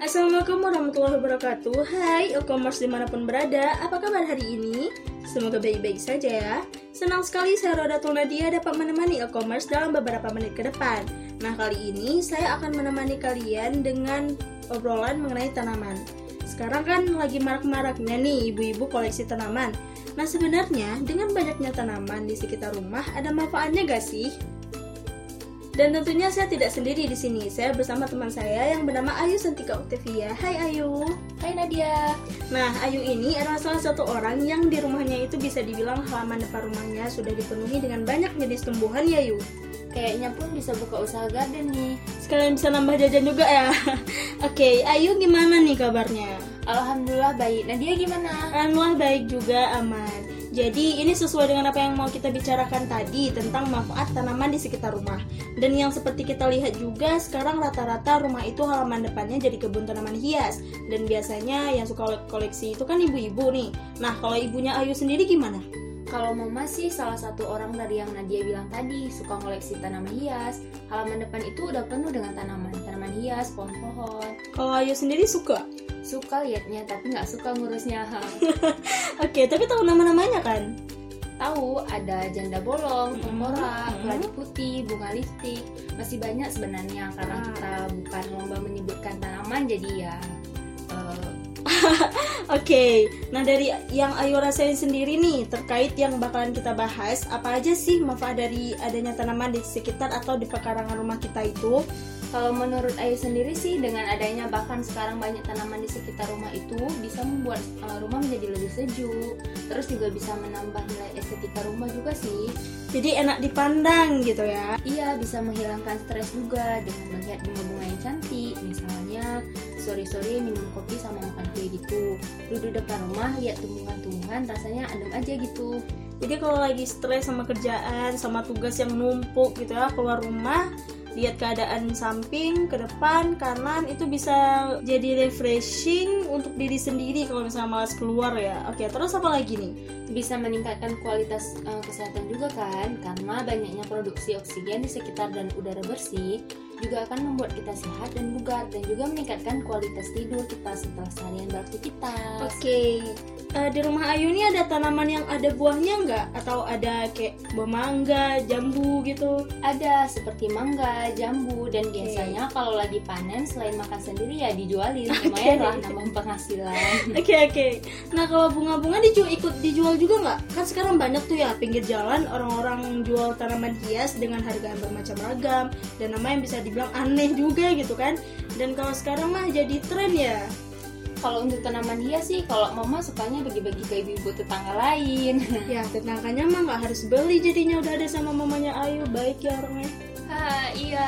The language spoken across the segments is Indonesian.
Assalamualaikum warahmatullahi wabarakatuh. Hai e-commerce di mana pun berada Apa kabar hari ini? Semoga baik-baik saja ya. Senang sekali saya Rodatul Nadia dapat menemani e-commerce dalam beberapa menit ke depan. Nah kali ini saya akan menemani kalian dengan obrolan mengenai tanaman. Sekarang kan lagi marak-maraknya nih ibu-ibu koleksi tanaman. Nah sebenarnya dengan banyaknya tanaman di sekitar rumah ada manfaatnya gak sih? Dan tentunya saya tidak sendiri di sini. Saya bersama teman saya yang bernama Ayu Santika Octavia. Hai Ayu. Hai Nadia. Nah, Ayu ini adalah salah satu orang yang di rumahnya itu bisa dibilang halaman depan rumahnya sudah dipenuhi dengan banyak jenis tumbuhan ya, Ayu. Kayaknya pun bisa buka usaha garden nih. Sekalian bisa nambah jajan juga ya. Oke, Ayu gimana nih kabarnya? Alhamdulillah baik. Nadia gimana? Alhamdulillah baik juga, aman. Jadi ini sesuai dengan apa yang mau kita bicarakan tadi tentang manfaat tanaman di sekitar rumah. Dan yang seperti kita lihat juga sekarang rata-rata rumah itu halaman depannya jadi kebun tanaman hias. Dan biasanya yang suka koleksi itu kan ibu-ibu nih. Nah kalau ibunya Ayu sendiri gimana? Kalau mama sih salah satu orang dari yang Nadia bilang tadi suka koleksi tanaman hias. Halaman depan itu udah penuh dengan tanaman, tanaman hias, pohon-pohon. Kalau Ayu sendiri suka? Suka liatnya tapi nggak suka ngurusnya. Oke, tapi tahu nama-namanya kan? Tahu ada janda bolong, tengkorak, hmm. keladi putih, bunga lipstik. Masih banyak sebenarnya karena ah. kita bukan lomba menyebutkan tanaman jadi ya Oke, okay. nah dari yang Ayu rasain sendiri nih terkait yang bakalan kita bahas, apa aja sih manfaat dari adanya tanaman di sekitar atau di pekarangan rumah kita itu? Kalau menurut Ayu sendiri sih dengan adanya bahkan sekarang banyak tanaman di sekitar rumah itu bisa membuat uh, rumah menjadi lebih sejuk. Terus juga bisa menambah nilai estetika rumah juga sih. Jadi enak dipandang gitu ya. Iya, bisa menghilangkan stres juga dengan melihat bunga-bunga yang cantik. Misalnya sore-sore minum kopi sama makan kue gitu. Duduk depan rumah lihat tumbuhan-tumbuhan rasanya adem aja gitu. Jadi kalau lagi stres sama kerjaan, sama tugas yang numpuk gitu ya, keluar rumah lihat keadaan samping, ke depan, kanan itu bisa jadi refreshing untuk diri sendiri kalau misalnya malas keluar ya. Oke, terus apa lagi nih? Bisa meningkatkan kualitas uh, kesehatan juga kan karena banyaknya produksi oksigen di sekitar dan udara bersih juga akan membuat kita sehat dan bugar dan juga meningkatkan kualitas tidur kita setelah seharian beraktivitas. Oke, okay. uh, di rumah Ayu ini ada tanaman yang ada buahnya nggak? Atau ada kayak buah mangga, jambu gitu? Ada seperti mangga, jambu dan okay. biasanya kalau lagi panen selain makan sendiri ya dijualin lumayan okay. lah nambah penghasilan. Oke okay, oke. Okay. Nah kalau bunga-bunga dijual ikut dijual juga nggak? Kan sekarang banyak tuh ya pinggir jalan orang-orang jual tanaman hias dengan harga yang bermacam ragam dan nama yang bisa di dibilang aneh juga gitu kan. Dan kalau sekarang mah jadi tren ya. Kalau untuk tanaman hias sih kalau mama sukanya bagi-bagi ke ibu-ibu tetangga lain. Ya tetangganya mah nggak harus beli jadinya. Udah ada sama mamanya Ayu baik ya orangnya. Ah iya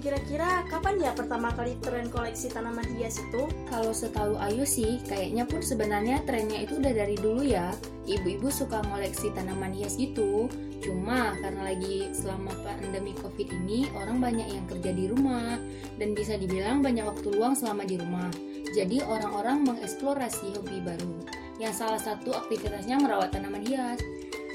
kira-kira kapan ya pertama kali tren koleksi tanaman hias itu? Kalau setahu Ayu sih, kayaknya pun sebenarnya trennya itu udah dari dulu ya. Ibu-ibu suka koleksi tanaman hias gitu. Cuma karena lagi selama pandemi COVID ini, orang banyak yang kerja di rumah dan bisa dibilang banyak waktu luang selama di rumah. Jadi orang-orang mengeksplorasi hobi baru. Yang salah satu aktivitasnya merawat tanaman hias.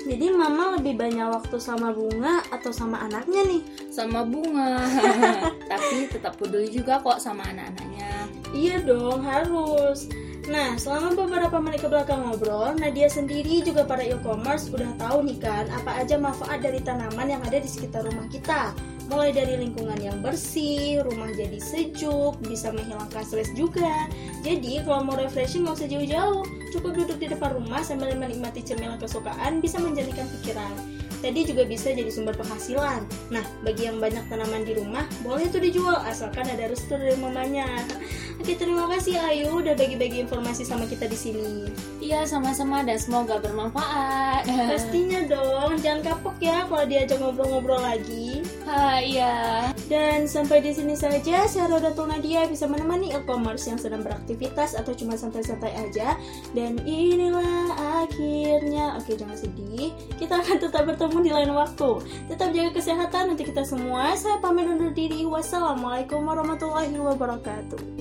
Jadi mama lebih banyak waktu sama bunga atau sama anaknya nih? Sama bunga. Tapi tetap peduli juga kok sama anak-anaknya. Iya dong, harus. Nah, selama beberapa menit ke belakang ngobrol, Nadia sendiri juga para e-commerce udah tahu nih kan apa aja manfaat dari tanaman yang ada di sekitar rumah kita. Mulai dari lingkungan yang bersih, rumah jadi sejuk, bisa menghilangkan stres juga. Jadi, kalau mau refreshing nggak usah jauh-jauh, cukup duduk di depan rumah sambil menikmati cemilan kesukaan bisa menjadikan pikiran. Tadi juga bisa jadi sumber penghasilan. Nah, bagi yang banyak tanaman di rumah, boleh tuh dijual asalkan ada restu dari mamanya. Oke, terima kasih Ayu udah bagi-bagi informasi sama kita di sini. Iya, sama-sama dan semoga bermanfaat. Pastinya dong, jangan kapok ya kalau diajak ngobrol-ngobrol lagi. Ha, iya. Dan sampai di sini saja saya Rodatul Nadia bisa menemani e-commerce yang sedang beraktivitas atau cuma santai-santai aja. Dan inilah akhirnya. Oke, jangan sedih. Kita akan tetap bertemu bertemu di lain waktu. Tetap jaga kesehatan untuk kita semua. Saya pamit undur diri. Wassalamualaikum warahmatullahi wabarakatuh.